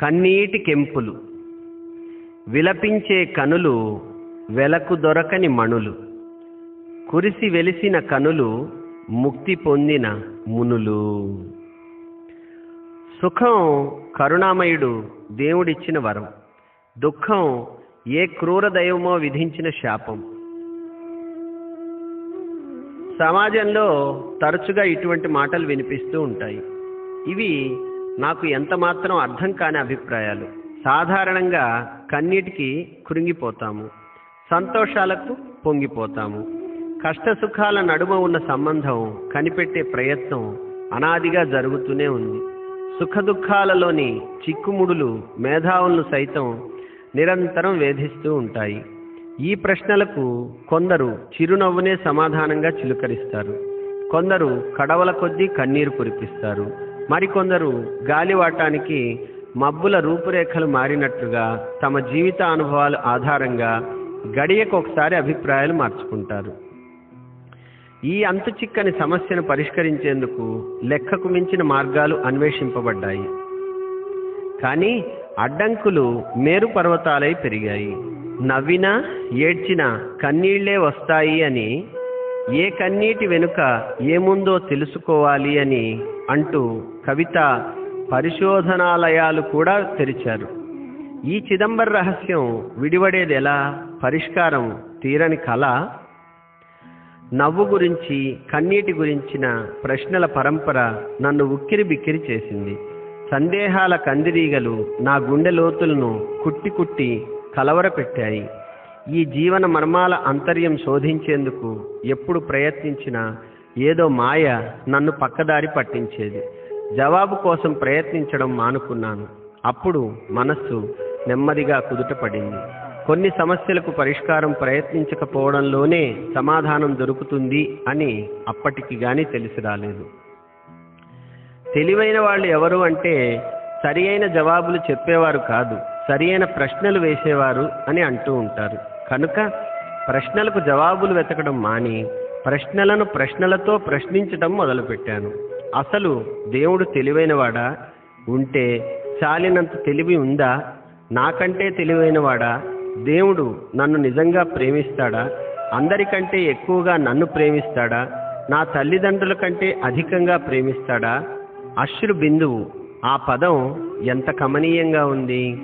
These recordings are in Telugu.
కన్నీటి కెంపులు. విలపించే కనులు వెలకు దొరకని మణులు. కురిసి వెలిసిన కనులు ముక్తి పొందిన మునులు. సుఖం కరుణామయుడు దేవుడిచ్చిన వరం. దుఃఖం ఏ క్రూర దైవమో విధించిన శాపం. సమాజంలో తరచుగా ఇటువంటి మాటలు వినిపిస్తూ ఉంటాయి. ఇవి నాకు ఎంత మాత్రం అర్థం కాని అభిప్రాయాలు. సాధారణంగా కన్నీటికి కృంగిపోతాము. సంతోషాలకు పొంగిపోతాము. కష్ట సుఖాల నడుమ ఉన్న సంబంధం కనిపెట్టే ప్రయత్నం అనాదిగా జరుగుతూనే ఉంది. సుఖదుఖాలలోని చిక్కుముడులు మేధావులను సైతం నిరంతరం వేధిస్తూ ఉంటాయి. ఈ ప్రశ్నలకు కొందరు చిరునవ్వునే సమాధానంగా చిలుకరిస్తారు. కొందరు కడవల కొద్దీ కన్నీరు కురిపిస్తారు. మరికొందరు గాలివాటానికి మబ్బుల రూపురేఖలు మారినట్లుగా తమ జీవిత అనుభవాల ఆధారంగా గడియకు ఒకసారి అభిప్రాయాలు మార్చుకుంటారు. ఈ అంతు చిక్కని సమస్యను పరిష్కరించేందుకు లెక్కకు మించిన మార్గాలు అన్వేషింపబడ్డాయి. కానీ అడ్డంకులు మేరు పర్వతాలై పెరిగాయి. నవ్వినా ఏడ్చినా కన్నీళ్ళే వస్తాయి అని ఏ కన్నీటి వెనుక ఏముందో తెలుసుకోవాలి అని అంటూ కవిత పరిశోధనాలయాలు కూడా తెరిచారు. ఈ చిదంబర రహస్యం విడివడేది ఎలా? పరిష్కారం తీరని కళ? నవ్వు గురించి కన్నీటి గురించిన ప్రశ్నల పరంపర నన్ను ఉక్కిరి బిక్కిరి చేసింది. సందేహాల కందిరీగలు నా గుండె లోతులను కుట్టి కుట్టి కలవరపెట్టాయి. ఈ జీవన మర్మాల అంతర్యం శోధించేందుకు ఎప్పుడు ప్రయత్నించినా ఏదో మాయ నన్ను పక్కదారి పట్టించేది. జవాబు కోసం ప్రయత్నించడం మానుకున్నాను. అప్పుడు మనస్సు నెమ్మదిగా కుదుటపడింది. కొన్ని సమస్యలకు పరిష్కారం ప్రయత్నించకపోవడంలోనే సమాధానం దొరుకుతుంది అని అప్పటికి గాని తెలిసి రాలేదు. తెలివైన వాళ్ళు ఎవరు అంటే సరి అయిన జవాబులు చెప్పేవారు కాదు సరియైన ప్రశ్నలు వేసేవారు అని అంటూ ఉంటారు. కనుక ప్రశ్నలకు జవాబులు వెతకడం మాని ప్రశ్నలను ప్రశ్నలతో ప్రశ్నించడం మొదలుపెట్టాను. అసలు దేవుడు తెలివైనవాడా? ఉంటే చాలినంత తెలివి ఉందా? నాకంటే తెలివైనవాడా? దేవుడు నన్ను నిజంగా ప్రేమిస్తాడా? అందరికంటే ఎక్కువగా నన్ను ప్రేమిస్తాడా? నా తల్లిదండ్రుల కంటే అధికంగా ప్రేమిస్తాడా? అశ్రు బిందువు ఆ పదం ఎంత కమనీయంగా ఉంది?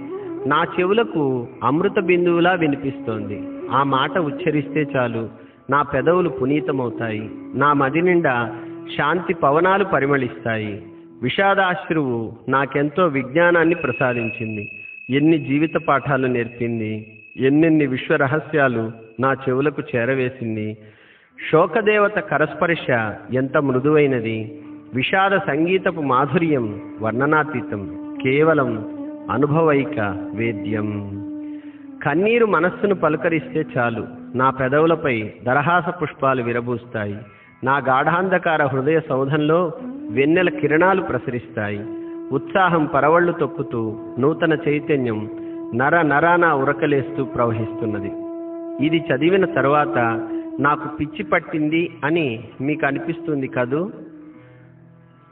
నా చెవులకు అమృత బిందువులా వినిపిస్తోంది. ఆ మాట ఉచ్చరిస్తే చాలు. నా పెదవులు పునీతమవుతాయి. నా మది నిండా శాంతి పవనాలు పరిమళిస్తాయి. విషాదాశ్రువు నాకెంతో విజ్ఞానాన్ని ప్రసాదించింది. ఎన్ని జీవిత పాఠాలు నేర్పింది. ఎన్నెన్ని విశ్వ రహస్యాలు నా చెవులకు చేరవేసింది. శోకదేవత కరస్పర్శ ఎంత మృదువైనది. విషాద సంగీతపు మాధుర్యం వర్ణనాతీతం. కేవలం అనుభవైక వేద్యం. కన్నీరు మనస్సును పలకరిస్తే చాలు. నా పెదవులపై దరహాస పుష్పాలు విరబూస్తాయి. నా గాఢాంధకార హృదయ సౌధంలో వెన్నెల కిరణాలు ప్రసరిస్తాయి. ఉత్సాహం పరవళ్ళు తొక్కుతూ నూతన చైతన్యం నర నరాన ఉరకలేస్తూ ప్రవహిస్తున్నది. ఇది చదివిన తర్వాత నాకు పిచ్చి పట్టింది అని మీకు అనిపిస్తుంది కదూ?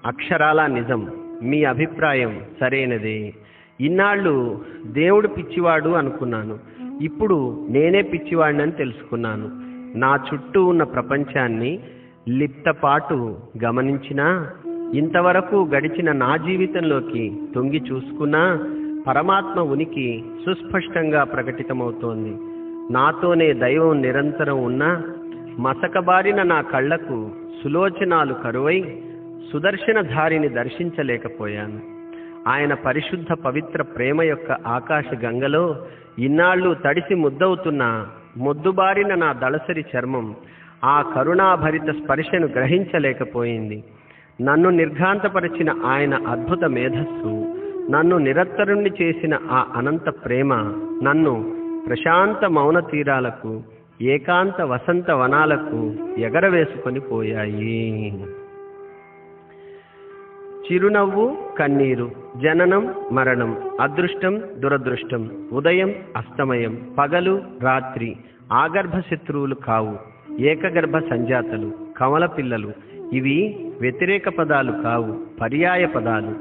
అక్షరాల నిజం. మీ అభిప్రాయం సరైనదే. ఇన్నాళ్ళు దేవుడు పిచ్చివాడు అనుకున్నాను. ఇప్పుడు నేనే పిచ్చివాడినని తెలుసుకున్నాను. నా చుట్టూ ఉన్న ప్రపంచాన్ని లిప్తపాటు గమనించినా ఇంతవరకు గడిచిన నా జీవితంలోకి తొంగి చూసుకున్నా పరమాత్మ ఉనికి సుస్పష్టంగా ప్రకటితమవుతోంది. నాతోనే దైవం నిరంతరం ఉన్నా మసకబారిన నా కళ్ళకు సులోచనాలు కరువై సుదర్శన ధారిని దర్శించలేకపోయాను. ఆయన పరిశుద్ధ పవిత్ర ప్రేమ యొక్క ఆకాశ గంగలో ఇన్నాళ్ళు తడిసి ముద్దవుతున్న మొద్దుబారిన నా దళసరి చర్మం ఆ కరుణాభరిత స్పర్శను గ్రహించలేకపోయింది. నన్ను నిర్ఘాంతపరిచిన ఆయన అద్భుత మేధస్సు నన్ను నిరత్తరుణ్ణి చేసిన ఆ అనంత ప్రేమ నన్ను ప్రశాంత మౌన తీరాలకు ఏకాంత వసంత వనాలకు ఎగరవేసుకొని పోయాయి. చిరునవ్వు కన్నీరు. జననం మరణం అదృష్టం దురదృష్టం ఉదయం అస్తమయం పగలు రాత్రి ఆగర్భ శత్రువులు కావు ఏకగర్భ సంజాతలు కమల పిల్లలు ఇవి వ్యతిరేక పదాలు కావు పర్యాయ పదాలు.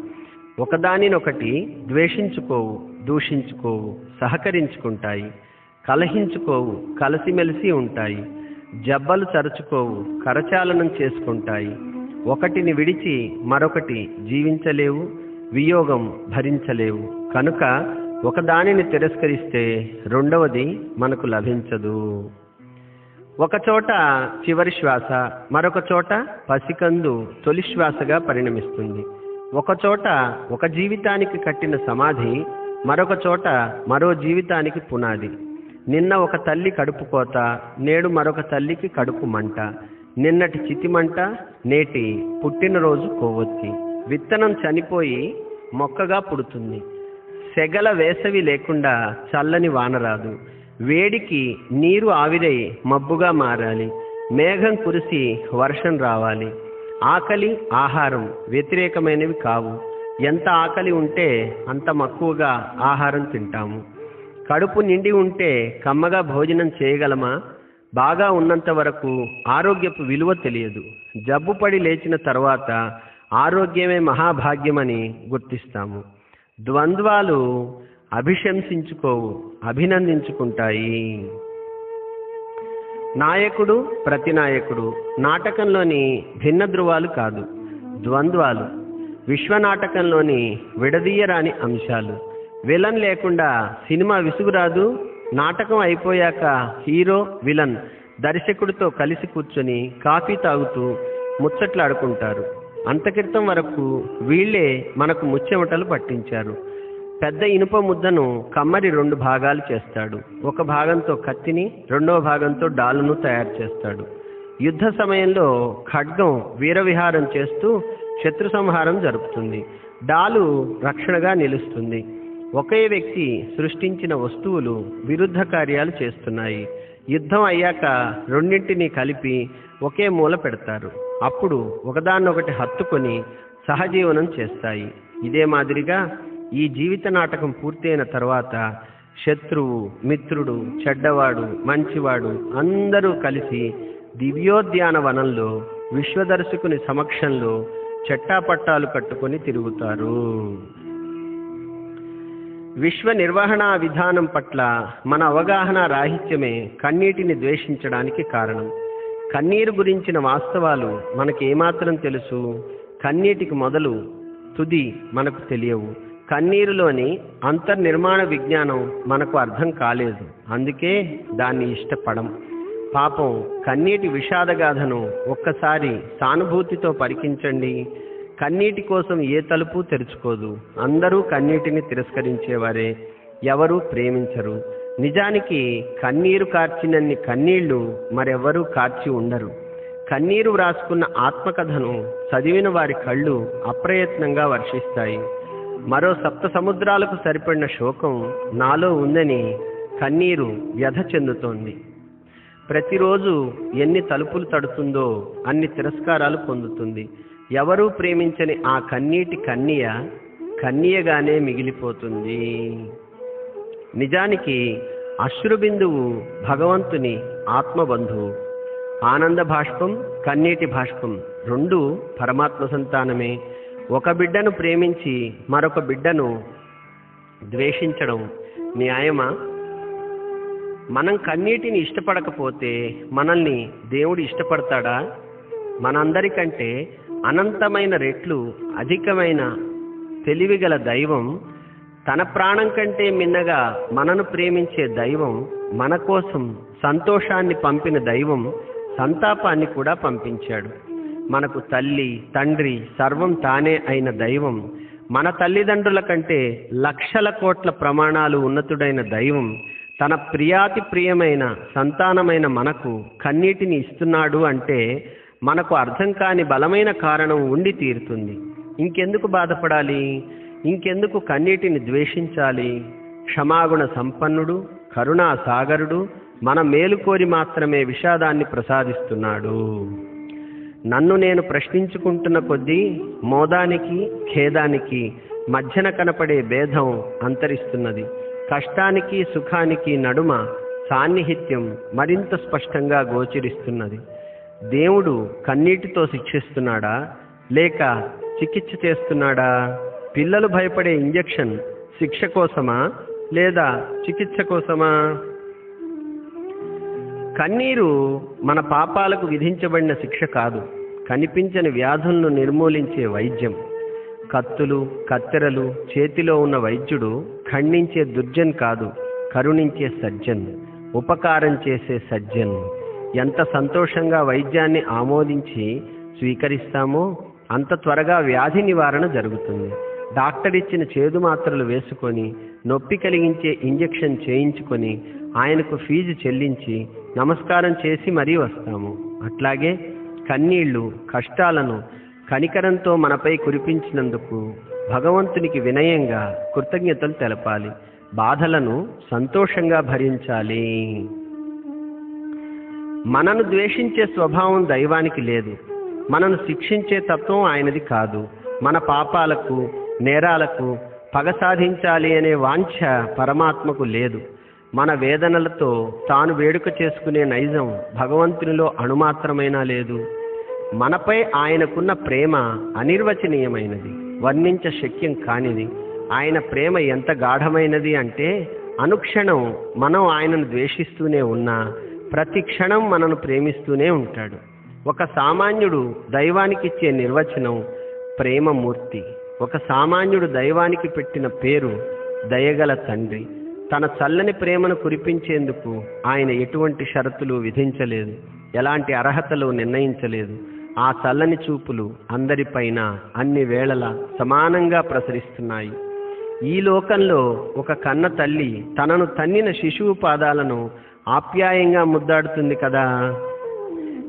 ఒకదానినొకటి ద్వేషించుకోవు దూషించుకోవు సహకరించుకుంటాయి కలహించుకోవు కలిసిమెలిసి ఉంటాయి జబ్బలు తరుచుకోవు కరచాలనం చేసుకుంటాయి. ఒకటిని విడిచి మరొకటి జీవించలేవు వియోగం భరించలేవు. కనుక ఒకదానిని తిరస్కరిస్తే రెండవది మనకు లభించదు. ఒకచోట చివరి శ్వాస మరొక చోట పసికందు తొలి శ్వాసగా పరిణమిస్తుంది. ఒకచోట ఒక జీవితానికి కట్టిన సమాధి మరొక చోట మరో జీవితానికి పునాది. నిన్న ఒక తల్లి కడుపు కోత నేడు మరొక తల్లికి కడుపు మంట. నిన్నటి చితిమంట నేటి పుట్టినరోజు కొవ్వొత్తి. విత్తనం చనిపోయి మొక్కగా పుడుతుంది. సెగల వేసవి లేకుండా చల్లని వాన రాదు. వేడికి నీరు ఆవిరై మబ్బుగా మారాలి. మేఘం కురిసి వర్షం రావాలి. ఆకలి ఆహారం వ్యతిరేకమైనవి కావు. ఎంత ఆకలి ఉంటే అంత మక్కువగా ఆహారం తింటాము. కడుపు నిండి ఉంటే కమ్మగా భోజనం చేయగలమా? బాగా ఉన్నంత వరకు ఆరోగ్యపు విలువ తెలియదు. జబ్బుపడి లేచిన తర్వాత ఆరోగ్యమే మహాభాగ్యమని గుర్తిస్తాము. ద్వంద్వాలు అభిశంసించుకోవు అభినందించుకుంటాయి. నాయకుడు ప్రతినాయకుడు నాటకంలోని భిన్న ధృవాలు కాదు ద్వంద్వాలు. విశ్వనాటకంలోని విడదీయరాని అంశాలు. విలన్ లేకుండా సినిమా విసుగురాదు నాటకం అయిపోయాక హీరో విలన్ దర్శకుడితో కలిసి కూర్చొని కాఫీ తాగుతూ ముచ్చట్లాడుకుంటారు. అంతక్రితం వరకు వీళ్ళే మనకు ముచ్చెమటలు పట్టించారు. పెద్ద ఇనుప ముద్దను కమ్మరి రెండు భాగాలు చేస్తాడు. ఒక భాగంతో కత్తిని రెండవ భాగంతో డాలును తయారు చేస్తాడు. యుద్ధ సమయంలో ఖడ్గం వీరవిహారం చేస్తూ శత్రు సంహారం జరుపుతుంది. డాలు రక్షణగా నిలుస్తుంది. ఒకే వ్యక్తి సృష్టించిన వస్తువులు విరుద్ధ కార్యాలు చేస్తున్నాయి. యుద్ధం అయ్యాక రెండింటినీ కలిపి ఒకే మూల పెడతారు. అప్పుడు ఒకదాన్నొకటి హత్తుకొని సహజీవనం చేస్తాయి. ఇదే మాదిరిగా ఈ జీవిత నాటకం పూర్తయిన తర్వాత శత్రువు మిత్రుడు చెడ్డవాడు మంచివాడు అందరూ కలిసి దివ్యోద్యాన వనంలో విశ్వదర్శకుని సమక్షంలో చెట్టాపట్టాలు కట్టుకొని తిరుగుతారు. విశ్వ నిర్వహణ విధానం పట్ల మన అవగాహన రాహిత్యమే కన్నీటిని ద్వేషించడానికి కారణం. కన్నీరు గురించిన వాస్తవాలు మనకి ఏమాత్రం తెలుసు? కన్నీటికి మొదలు తుది మనకు తెలియవు. కన్నీరులోని అంతర్నిర్మాణ విజ్ఞానం మనకు అర్థం కాలేదు. అందుకే దాన్ని ఇష్టపడం. పాపం కన్నీటి విషాదగాథను ఒక్కసారి సానుభూతితో పరికించండి. కన్నీటి కోసం ఏ తలుపు తెరుచుకోదు. అందరూ కన్నీటిని తిరస్కరించేవారే. ఎవరూ ప్రేమించరు. నిజానికి కన్నీరు కార్చినన్ని కన్నీళ్ళు మరెవరూ కార్చి ఉండరు. కన్నీరు వ్రాసుకున్న ఆత్మకథను చదివిన వారి కళ్ళు అప్రయత్నంగా వర్షిస్తాయి. మరో సప్త సముద్రాలకు సరిపడిన శోకం నాలో ఉందని కన్నీరు వ్యధ చెందుతోంది. ప్రతిరోజు ఎన్ని తలుపులు తడుతుందో అన్ని తిరస్కారాలు పొందుతుంది. ఎవరూ ప్రేమించని ఆ కన్నీటి కన్నీయ కన్నీయగానే మిగిలిపోతుంది. నిజానికి అశ్రుబిందువు భగవంతుని ఆత్మబంధువు ఆనంద భాష్పం కన్నీటి భాష్పం రెండు పరమాత్మ సంతానమే. ఒక బిడ్డను ప్రేమించి మరొక బిడ్డను ద్వేషించడం న్యాయమా? మనం కన్నీటిని ఇష్టపడకపోతే మనల్ని దేవుడు ఇష్టపడతాడా? మనందరికంటే అనంతమైన రెట్లు అధికమైన తెలివిగల దైవం తన ప్రాణం కంటే మిన్నగా మనను ప్రేమించే దైవం మన కోసం సంతోషాన్ని పంపిన దైవం సంతాపాన్ని కూడా పంపించాడు. మనకు తల్లి తండ్రి సర్వం తానే అయిన దైవం. మన తల్లిదండ్రుల కంటే లక్షల కోట్ల ప్రమాణాలు ఉన్నతుడైన దైవం. తన ప్రియాతి ప్రియమైన సంతానమైన మనకు కన్నీటిని ఇస్తున్నాడు అంటే మనకు అర్థం కాని బలమైన కారణం ఉండి తీరుతుంది. ఇంకెందుకు బాధపడాలి? ఇంకెందుకు కన్నీటిని ద్వేషించాలి? క్షమాగుణ సంపన్నుడు కరుణా సాగరుడు మన మేలు కోరి మాత్రమే విషాదాన్ని ప్రసాదిస్తున్నాడు. నన్ను నేను ప్రశ్నించుకుంటున్న కొద్దీ మోదానికి ఖేదానికి మధ్యన కనపడే భేదం అంతరిస్తున్నది. కష్టానికి సుఖానికి నడుమ సాన్నిహిత్యం మరింత స్పష్టంగా గోచరిస్తున్నది. దేవుడు కన్నీటితో శిక్షిస్తున్నాడా? లేక చికిత్స చేస్తున్నాడా? పిల్లలు భయపడే ఇంజెక్షన్ శిక్ష కోసమా? లేదా చికిత్స కోసమా? కన్నీరు మన పాపాలకు విధించబడిన శిక్ష కాదు. కనిపించని వ్యాధులను నిర్మూలించే వైద్యం. కత్తులు కత్తెరలు చేతిలో ఉన్న వైద్యుడు ఖండించే దుర్జన్ కాదు కరుణించే సజ్జన్ ఉపకారం చేసే సజ్జన్. ఎంత సంతోషంగా వైద్యాన్ని ఆమోదించి స్వీకరిస్తామో అంత త్వరగా వ్యాధి నివారణ జరుగుతుంది. డాక్టర్ ఇచ్చిన చేదు మాత్రలు వేసుకొని నొప్పి కలిగించే ఇంజెక్షన్ చేయించుకొని ఆయనకు ఫీజు చెల్లించి నమస్కారం చేసి మరీ వస్తాము. అట్లాగే కన్నీళ్ళు కష్టాలను కనికరంతో మనపై కురిపించినందుకు భగవంతునికి వినయంగా కృతజ్ఞతలు తెలపాలి. బాధలను సంతోషంగా భరించాలి. మనను ద్వేషించే స్వభావం దైవానికి లేదు. మనను శిక్షించే తత్వం ఆయనది కాదు. మన పాపాలకు నేరాలకు పగ సాధించాలి అనే వాంఛ పరమాత్మకు లేదు. మన వేదనలతో తాను వేడుక చేసుకునే నైజం భగవంతునిలో అణుమాత్రమైనా లేదు. మనపై ఆయనకున్న ప్రేమ అనిర్వచనీయమైనది. వర్ణించ శక్యం కానిది. ఆయన ప్రేమ ఎంత గాఢమైనది అంటే అనుక్షణం మనం ఆయనను ద్వేషిస్తూనే ఉన్నా ప్రతి క్షణం మనను ప్రేమిస్తూనే ఉంటాడు. ఒక సామాన్యుడు దైవానికిచ్చే నిర్వచనం ప్రేమమూర్తి. ఒక సామాన్యుడు దైవానికి పెట్టిన పేరు దయగల తండ్రి. తన చల్లని ప్రేమను కురిపించేందుకు ఆయన ఎటువంటి షరతులు విధించలేదు. ఎలాంటి అర్హతలు నిర్ణయించలేదు. ఆ చల్లని చూపులు అందరిపైన అన్ని వేళలా సమానంగా ప్రసరిస్తున్నాయి. ఈ లోకంలో ఒక కన్న తల్లి తనను తన్నిన శిశువు పాదాలను ఆప్యాయంగా ముద్దాడుతుంది కదా.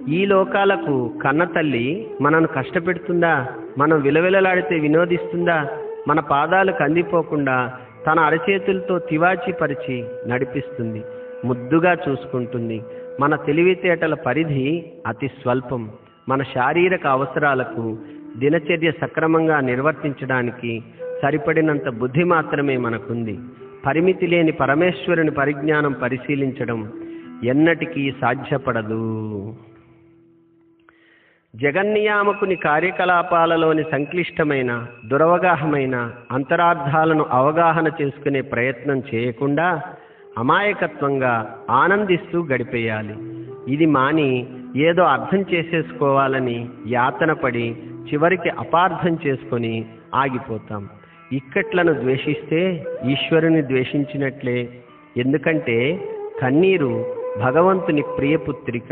ఈ లోకాలకు కన్న తల్లి మనను కష్టపెడుతుందా? మనం విలవిలలాడితే వినోదిస్తుందా? మన పాదాలు కందిపోకుండా తన అరచేతులతో తివాచి పరిచి నడిపిస్తుంది ముద్దుగా చూసుకుంటుంది. మన తెలివితేటల పరిధి అతి స్వల్పం. మన శారీరక అవసరాలకు దినచర్య సక్రమంగా నిర్వర్తించడానికి సరిపడినంత బుద్ధి మాత్రమే మనకుంది. పరిమితి లేని పరమేశ్వరుని పరిజ్ఞానం పరిశీలించడం ఎన్నటికీ సాధ్యపడదు. జగన్నియామకుని కార్యకలాపాలలోని సంక్లిష్టమైన దురవగాహమైన అంతరార్థాలను అవగాహన చేసుకునే ప్రయత్నం చేయకుండా అమాయకత్వంగా ఆనందిస్తూ గడిపేయాలి. ఇది మాని ఏదో అర్థం చేసేసుకోవాలని యాతన పడి చివరికి అపార్థం చేసుకొని ఆగిపోతాం. ఇక్కట్లను ద్వేషిస్తే ఈశ్వరుని ద్వేషించినట్లే. ఎందుకంటే కన్నీరు భగవంతుని ప్రియపుత్రిక.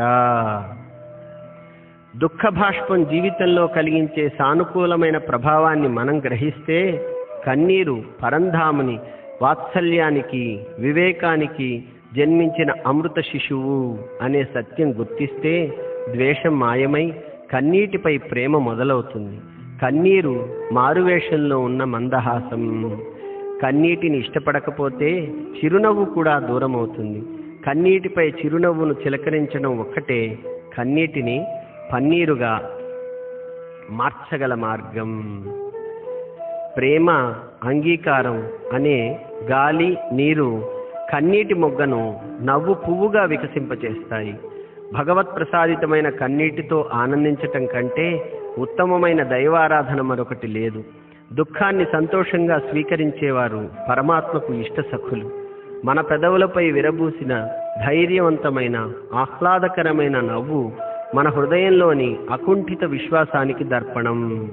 దుఃఖ భాష్పం జీవితంలో కలిగించే సానుకూలమైన ప్రభావాన్ని మనం గ్రహిస్తే కన్నీరు పరంధాముని వాత్సల్యానికి వివేకానికి జన్మించిన అమృత శిశువు అనే సత్యం గుర్తిస్తే ద్వేషం మాయమై కన్నీటిపై ప్రేమ మొదలవుతుంది. కన్నీరు మారువేషంలో ఉన్న మందహాసం. కన్నీటిని ఇష్టపడకపోతే చిరునవ్వు కూడా దూరం అవుతుంది కన్నీటిపై చిరునవ్వును చిలకరించడం ఒక్కటే కన్నీటిని పన్నీరుగా మార్చగల మార్గం. ప్రేమ అంగీకారం అనే గాలి నీరు కన్నీటి మొగ్గను నవ్వు పువ్వుగా వికసింపచేస్తాయి. భగవత్ ప్రసాదితమైన కన్నీటితో ఆనందించటం కంటే ఉత్తమమైన దైవారాధన మరొకటి లేదు. దుఃఖాన్ని సంతోషంగా స్వీకరించేవారు పరమాత్మకు ఇష్ట సఖులు మన పెదవులపై విరబూసిన ధైర్యవంతమైన ఆహ్లాదకరమైన నవ్వు మన హృదయంలోని అకుంఠిత విశ్వాసానికి దర్పణం.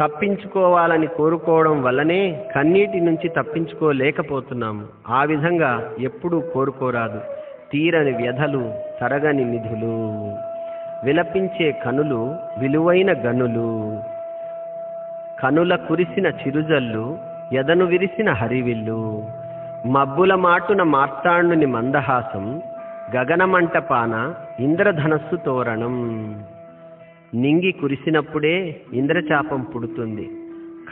తప్పించుకోవాలని కోరుకోవడం వల్లనే కన్నీటి నుంచి తప్పించుకోలేకపోతున్నాము ఆ విధంగా ఎప్పుడూ కోరుకోరాదు. తీరని వ్యధలు తరగని నిధులు. విలపించే కనులు విలువైన గనులు. కనుల కురిసిన చిరుజల్లు ఎదను విరిసిన హరివిల్లు. మబ్బుల మాటున మార్తాండుని మందహాసం గగనమంటపాన ఇంద్రధనస్సు తోరణం. నింగి కురిసినప్పుడే ఇంద్రచాపం పుడుతుంది.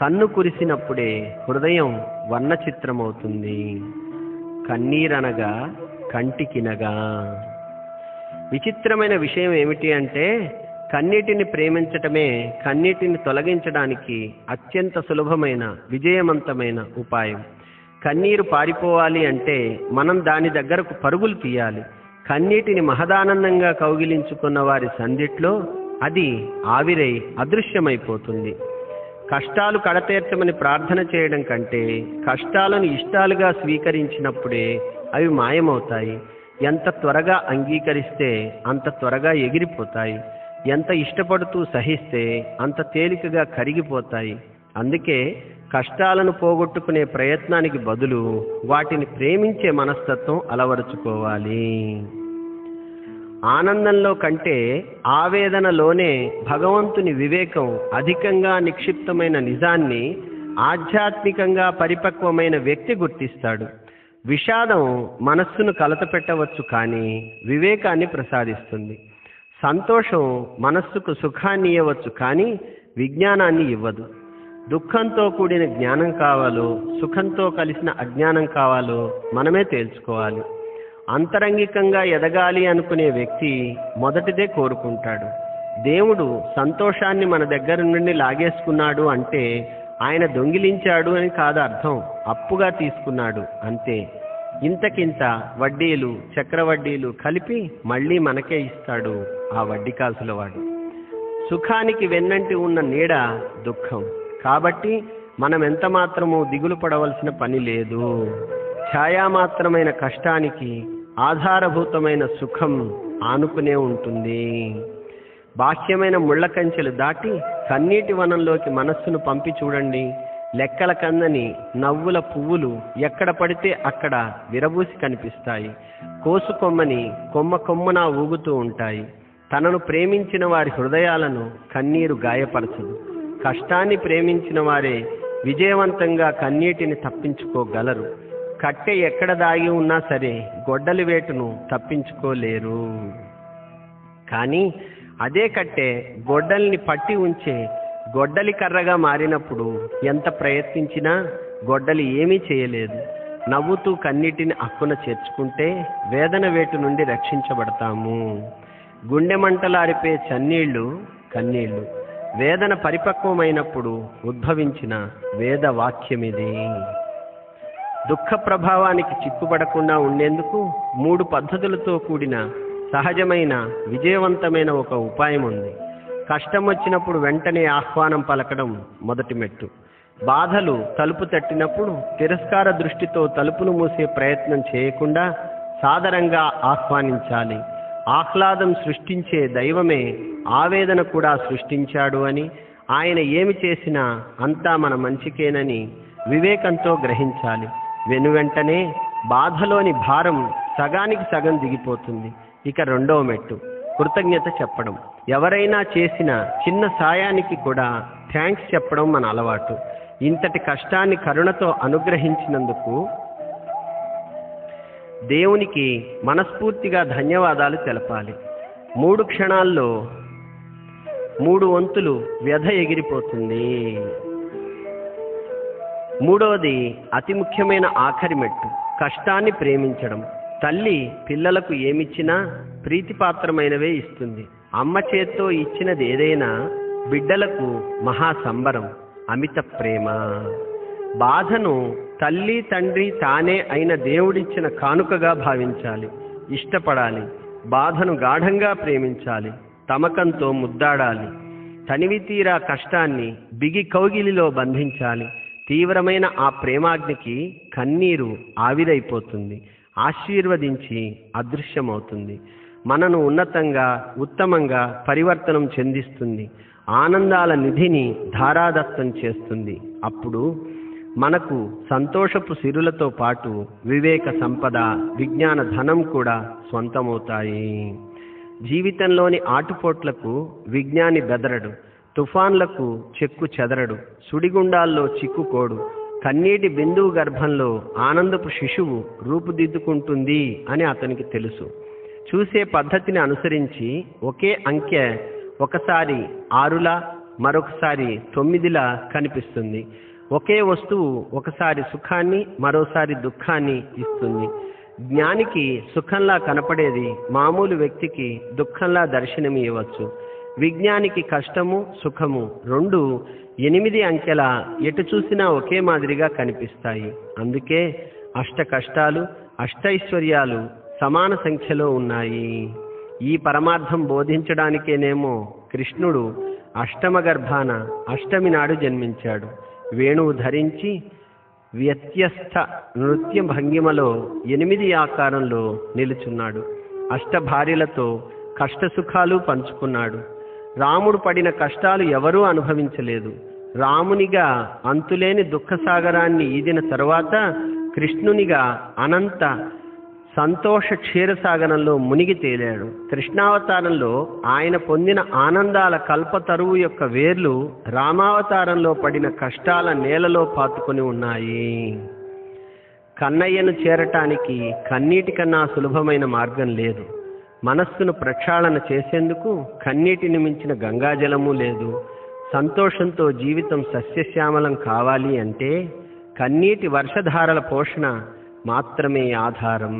కన్ను కురిసినప్పుడే హృదయం వర్ణచిత్రమవుతుంది. కన్నీరనగా కంటికినగా విచిత్రమైన విషయం ఏమిటి అంటే కన్నీటిని ప్రేమించటమే కన్నీటిని తొలగించడానికి అత్యంత సులభమైన విజయవంతమైన ఉపాయం. కన్నీరు పారిపోవాలి అంటే మనం దాని దగ్గరకు పరుగులు తీయాలి. కన్నీటిని మహదానందంగా కౌగిలించుకున్న వారి సందిట్లో అది ఆవిరై అదృశ్యమైపోతుంది. కష్టాలు కడతీర్చమని ప్రార్థన చేయడం కంటే కష్టాలను ఇష్టాలుగా స్వీకరించినప్పుడే అవి మాయమవుతాయి. ఎంత త్వరగా అంగీకరిస్తే అంత త్వరగా ఎగిరిపోతాయి. ఎంత ఇష్టపడుతూ సహిస్తే అంత తేలికగా కరిగిపోతాయి. అందుకే కష్టాలను పోగొట్టుకునే ప్రయత్నానికి బదులు వాటిని ప్రేమించే మనస్తత్వం అలవరుచుకోవాలి. ఆనందంలో కంటే ఆవేదనలోనే భగవంతుని వివేకం అధికంగా నిక్షిప్తమైన నిజాన్ని ఆధ్యాత్మికంగా పరిపక్వమైన వ్యక్తి గుర్తిస్తాడు. విషాదం మనస్సును కలతపెట్టవచ్చు కానీ వివేకాన్ని ప్రసాదిస్తుంది. సంతోషం మనస్సుకు సుఖాన్ని ఇవ్వచ్చు కానీ విజ్ఞానాన్ని ఇవ్వదు. దుఃఖంతో కూడిన జ్ఞానం కావాలో సుఖంతో కలిసిన అజ్ఞానం కావాలో మనమే తేల్చుకోవాలి. అంతరంగికంగా ఎదగాలి అనుకునే వ్యక్తి మొదటిదే కోరుకుంటాడు. దేవుడు సంతోషాన్ని మన దగ్గర నుండి లాగేసుకున్నాడు అంటే ఆయన దొంగిలించాడు అని కాదు అర్థం అప్పుగా తీసుకున్నాడు అంతే. ఇంతకింత వడ్డీలు చక్రవడ్డీలు కలిపి మళ్ళీ మనకే ఇస్తాడు ఆ వడ్డీ కాసుల వాడు సుఖానికి వెన్నంటి ఉన్న నీడ దుఃఖం. కాబట్టి మనం ఎంత మాత్రము దిగులు పడవలసిన పని లేదు. ఛాయామాత్రమైన కష్టానికి ఆధారభూతమైన సుఖం ఆనుకునే ఉంటుంది. బాహ్యమైన ముళ్ళ కంచెలు దాటి కన్నీటి వనంలోకి మనస్సును పంపి చూడండి. లెక్కల కందని నవ్వుల పువ్వులు ఎక్కడ పడితే అక్కడ విరబూసి కనిపిస్తాయి. కోసు కొమ్మని కొమ్మ కొమ్మన ఊగుతూ ఉంటాయి. తనను ప్రేమించిన వారి హృదయాలను కన్నీరు గాయపరచదు. కష్టాన్ని ప్రేమించిన వారే విజయవంతంగా కన్నీటిని తప్పించుకోగలరు. కట్టె ఎక్కడ దాగి ఉన్నా సరే గొడ్డలి వేటును తప్పించుకోలేరు. కానీ అదే కట్టె గొడ్డల్ని పట్టి ఉంచే గొడ్డలి కర్రగా మారినప్పుడు ఎంత ప్రయత్నించినా గొడ్డలి ఏమీ చేయలేదు. నవ్వుతూ కన్నీటిని అక్కున చేర్చుకుంటే వేదన వేటు నుండి రక్షించబడతాము. గుండె మంటలారిపే చన్నీళ్ళు కన్నీళ్ళు వేదన పరిపక్వమైనప్పుడు ఉద్భవించిన వేద వాక్యమిది. దుఃఖ ప్రభావానికి చిక్కుపడకుండా ఉండేందుకు మూడు పద్ధతులతో కూడిన సహజమైన విజయవంతమైన ఒక ఉపాయం ఉంది. కష్టం వచ్చినప్పుడు వెంటనే ఆహ్వానం పలకడం మొదటి మెట్టు. బాధలు తలుపు తట్టినప్పుడు తిరస్కార దృష్టితో తలుపును మూసే ప్రయత్నం చేయకుండా సాదరంగా ఆహ్వానించాలి. ఆహ్లాదం సృష్టించే దైవమే ఆవేదన కూడా సృష్టించాడు అని ఆయన ఏమి చేసినా అంతా మన మంచికేనని వివేకంతో గ్రహించాలి. వెనువెంటనే బాధలోని భారం సగానికి సగం దిగిపోతుంది. ఇక రెండవ మెట్టు. కృతజ్ఞత చెప్పడం. ఎవరైనా చేసిన చిన్న సాయానికి కూడా థ్యాంక్స్ చెప్పడం మన అలవాటు. ఇంతటి కష్టాన్ని కరుణతో అనుగ్రహించినందుకు దేవునికి మనస్ఫూర్తిగా ధన్యవాదాలు తెలపాలి. మూడు క్షణాల్లో మూడు వంతులు వ్యధ ఎగిరిపోతుంది. మూడవది అతి ముఖ్యమైన ఆఖరి మెట్టు. కష్టాన్ని ప్రేమించడం. తల్లి పిల్లలకు ఏమిచ్చినా ప్రీతిపాత్రమైనవే ఇస్తుంది. అమ్మ చేత్తో ఇచ్చినది ఏదైనా బిడ్డలకు మహా సంబరం అమిత ప్రేమ. బాధను తల్లి తండ్రి తానే అయిన దేవుడిచ్చిన కానుకగా భావించాలి ఇష్టపడాలి బాధను గాఢంగా ప్రేమించాలి తమకంతో ముద్దాడాలి తనివి తీరా కష్టాన్ని బిగి కౌగిలిలో బంధించాలి. తీవ్రమైన ఆ ప్రేమాగ్నికి కన్నీరు ఆవిరైపోతుంది. ఆశీర్వదించి అదృశ్యమవుతుంది. మనను ఉన్నతంగా ఉత్తమంగా పరివర్తనం చెందిస్తుంది. ఆనందాల నిధిని ధారాదత్తం చేస్తుంది. అప్పుడు మనకు సంతోషపు సిరులతో పాటు వివేక సంపద విజ్ఞాన ధనం కూడా స్వంతమవుతాయి. జీవితంలోని ఆటుపోట్లకు విజ్ఞాని బెదరడు. తుఫాన్లకు చెక్కు చెదరడు. సుడిగుండాల్లో చిక్కుకోడు. కన్నీటి బిందువు గర్భంలో ఆనందపు శిశువు రూపుదిద్దుకుంటుంది అని అతనికి తెలుసు. చూసే పద్ధతిని అనుసరించి ఒకే అంకె ఒకసారి ఆరులా మరొకసారి తొమ్మిదిలా కనిపిస్తుంది. ఒకే వస్తువు ఒకసారి సుఖాన్ని మరోసారి దుఃఖాన్ని ఇస్తుంది. జ్ఞానికి సుఖంలా కనపడేది మామూలు వ్యక్తికి దుఃఖంలా దర్శనం ఇవ్వచ్చు విజ్ఞానికి కష్టము సుఖము రెండు ఎనిమిది అంకెల ఎటు చూసినా ఒకే మాదిరిగా కనిపిస్తాయి. అందుకే అష్ట కష్టాలు అష్టైశ్వర్యాలు సమాన సంఖ్యలో ఉన్నాయి. ఈ పరమార్థం బోధించడానికేనేమో కృష్ణుడు అష్టమ గర్భాన అష్టమి నాడు జన్మించాడు. వేణువు ధరించి వ్యత్యస్థ నృత్య భంగిమలో ఎనిమిది ఆకారంలో నిలుచున్నాడు. అష్ట భార్యలతో కష్టసుఖాలు పంచుకున్నాడు. రాముడు పడిన కష్టాలు ఎవరూ అనుభవించలేదు. రామునిగా అంతులేని దుఃఖసాగరాన్ని ఈదిన తరువాత కృష్ణునిగా అనంత సంతోష క్షీరసాగరంలో మునిగి తేలాడు. కృష్ణావతారంలో ఆయన పొందిన ఆనందాల కల్పతరువు యొక్క వేర్లు రామావతారంలో పడిన కష్టాల నేలలో పాతుకొని ఉన్నాయి. కన్నయ్యను చేరటానికి కన్నీటి కన్నా సులభమైన మార్గం లేదు. మనస్సును ప్రక్షాళన చేసేందుకు కన్నీటిని మించిన గంగాజలము లేదు. సంతోషంతో జీవితం సస్యశ్యామలం కావాలి అంటే కన్నీటి వర్షధారల పోషణ మాత్రమే ఆధారం.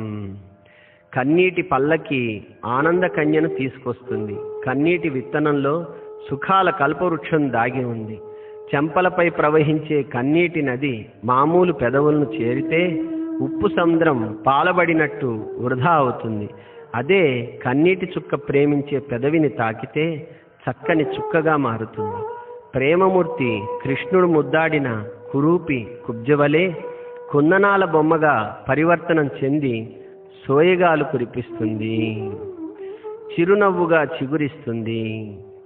కన్నీటి పల్లకి ఆనంద కన్యను తీసుకొస్తుంది. కన్నీటి విత్తనంలో సుఖాల కల్పవృక్షం దాగి ఉంది. చెంపలపై ప్రవహించే కన్నీటి నది మామూలు పెదవులను చేరితే ఉప్పు సముద్రం పాలబడినట్టు వృధా అవుతుంది. అదే కన్నీటి చుక్క ప్రేమించే పెదవిని తాకితే చక్కని చుక్కగా మారుతుంది. ప్రేమమూర్తి కృష్ణుడు ముద్దాడిన కురూపి కుబ్జవలే కుందనాల బొమ్మగా పరివర్తనం చెంది సోయగాలు కురిపిస్తుంది. చిరునవ్వుగా చిగురిస్తుంది.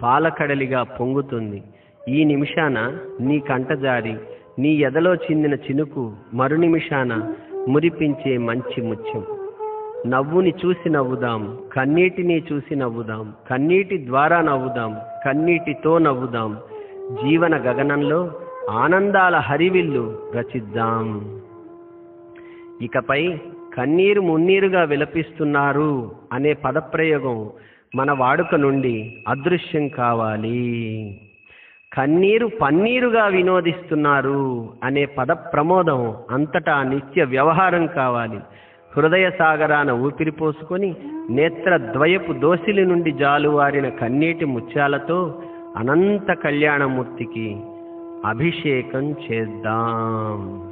పాలకడలిగా పొంగుతుంది. ఈ నిమిషాన నీ కంటజారి నీ ఎదలో చిందిన చినుకు మరు నిమిషాన మురిపించే మంచి ముత్యం నవ్వుని చూసి నవ్వుదాం కన్నీటిని చూసి నవ్వుదాం కన్నీటి ద్వారా నవ్వుదాం కన్నీటితో నవ్వుదాం. జీవన గగనంలో ఆనందాల హరివిల్లు రచిద్దాం. ఇకపై కన్నీరు మున్నీరుగా విలపిస్తున్నారు అనే పదప్రయోగం మన వాడుక నుండి అదృశ్యం కావాలి. కన్నీరు పన్నీరుగా వినోదిస్తున్నారు అనే పద ప్రమోదం అంతటా నిత్య వ్యవహారం కావాలి. హృదయ సాగరాన ఊపిరి పోసుకొని నేత్ర ద్వయపు దోసిలి నుండి జాలువారిన కన్నీటి ముత్యాలతో అనంత కళ్యాణమూర్తికి అభిషేకం చేద్దాం.